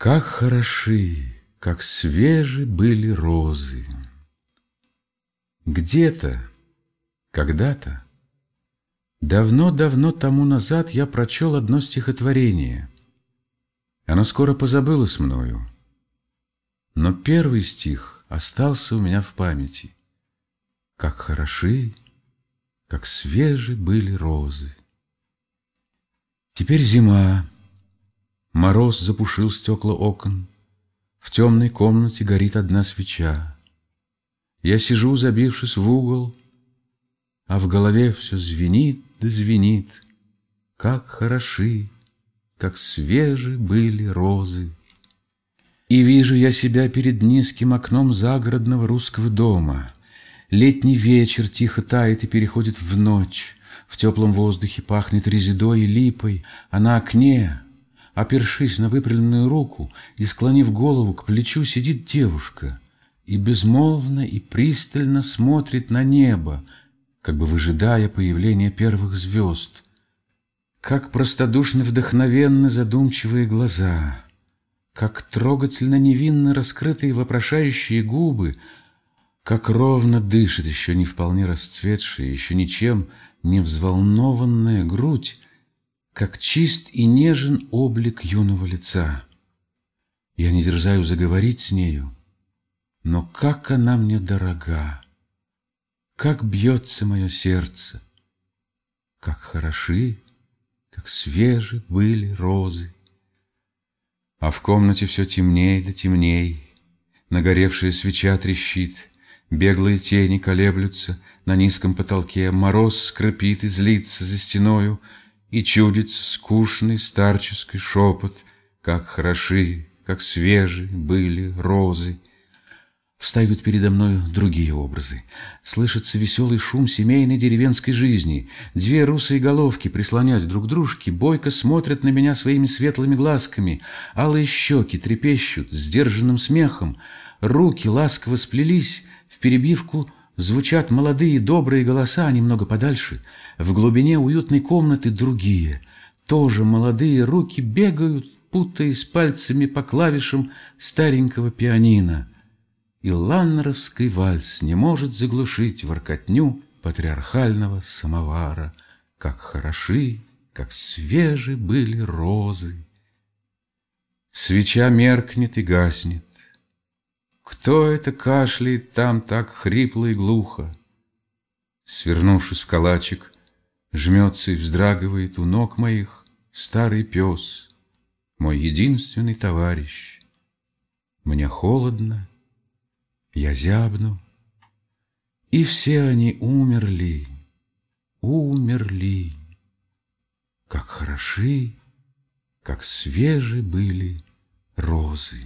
Как хороши, как свежи были розы. Где-то, когда-то, давно-давно тому назад я прочел одно стихотворение. Оно скоро позабылось мною, но первый стих остался у меня в памяти. Как хороши, как свежи были розы. Теперь зима, Мороз запушил стекла окон, В темной комнате горит одна свеча. Я сижу, забившись в угол, А в голове все звенит да звенит, Как хороши, как свежи были розы. И вижу я себя перед низким окном загородного русского дома. Летний вечер тихо тает и переходит в ночь. В теплом воздухе пахнет резидой и липой, а на окне Опершись на выпрямленную руку и склонив голову к плечу, сидит девушка и безмолвно и пристально смотрит на небо, как бы выжидая появления первых звезд. Как простодушно вдохновенны задумчивые глаза, как трогательно невинно раскрытые вопрошающие губы, как ровно дышит еще не вполне расцветшая, еще ничем не взволнованная грудь, как чист и нежен облик юного лица. Я не дерзаю заговорить с нею, но как она мне дорога, как бьется мое сердце, как хороши, как свежи были розы. А в комнате все темней да темней, нагоревшая свеча трещит, беглые тени колеблются, на низком потолке мороз скрипит и злится за стеною, и чудится скучный старческий шепот, Как хороши, как свежи были розы. Встают передо мною другие образы. Слышится веселый шум семейной деревенской жизни. Две русые головки, прислонясь друг к дружке, бойко смотрят на меня своими светлыми глазками. Алые щеки трепещут сдержанным смехом. Руки ласково сплелись в перебивку Звучат молодые добрые голоса немного подальше. В глубине уютной комнаты другие. Тоже молодые руки бегают, путаясь пальцами по клавишам старенького пианино. И ланнеровский вальс не может заглушить воркотню патриархального самовара. Как хороши, как свежи были розы. Свеча меркнет и гаснет. Кто это кашляет там так хрипло и глухо? Свернувшись в калачик, жмется и вздрагивает у ног моих старый пес, мой единственный товарищ. Мне холодно, я зябну, и все они умерли, умерли. Как хороши, как свежи были розы.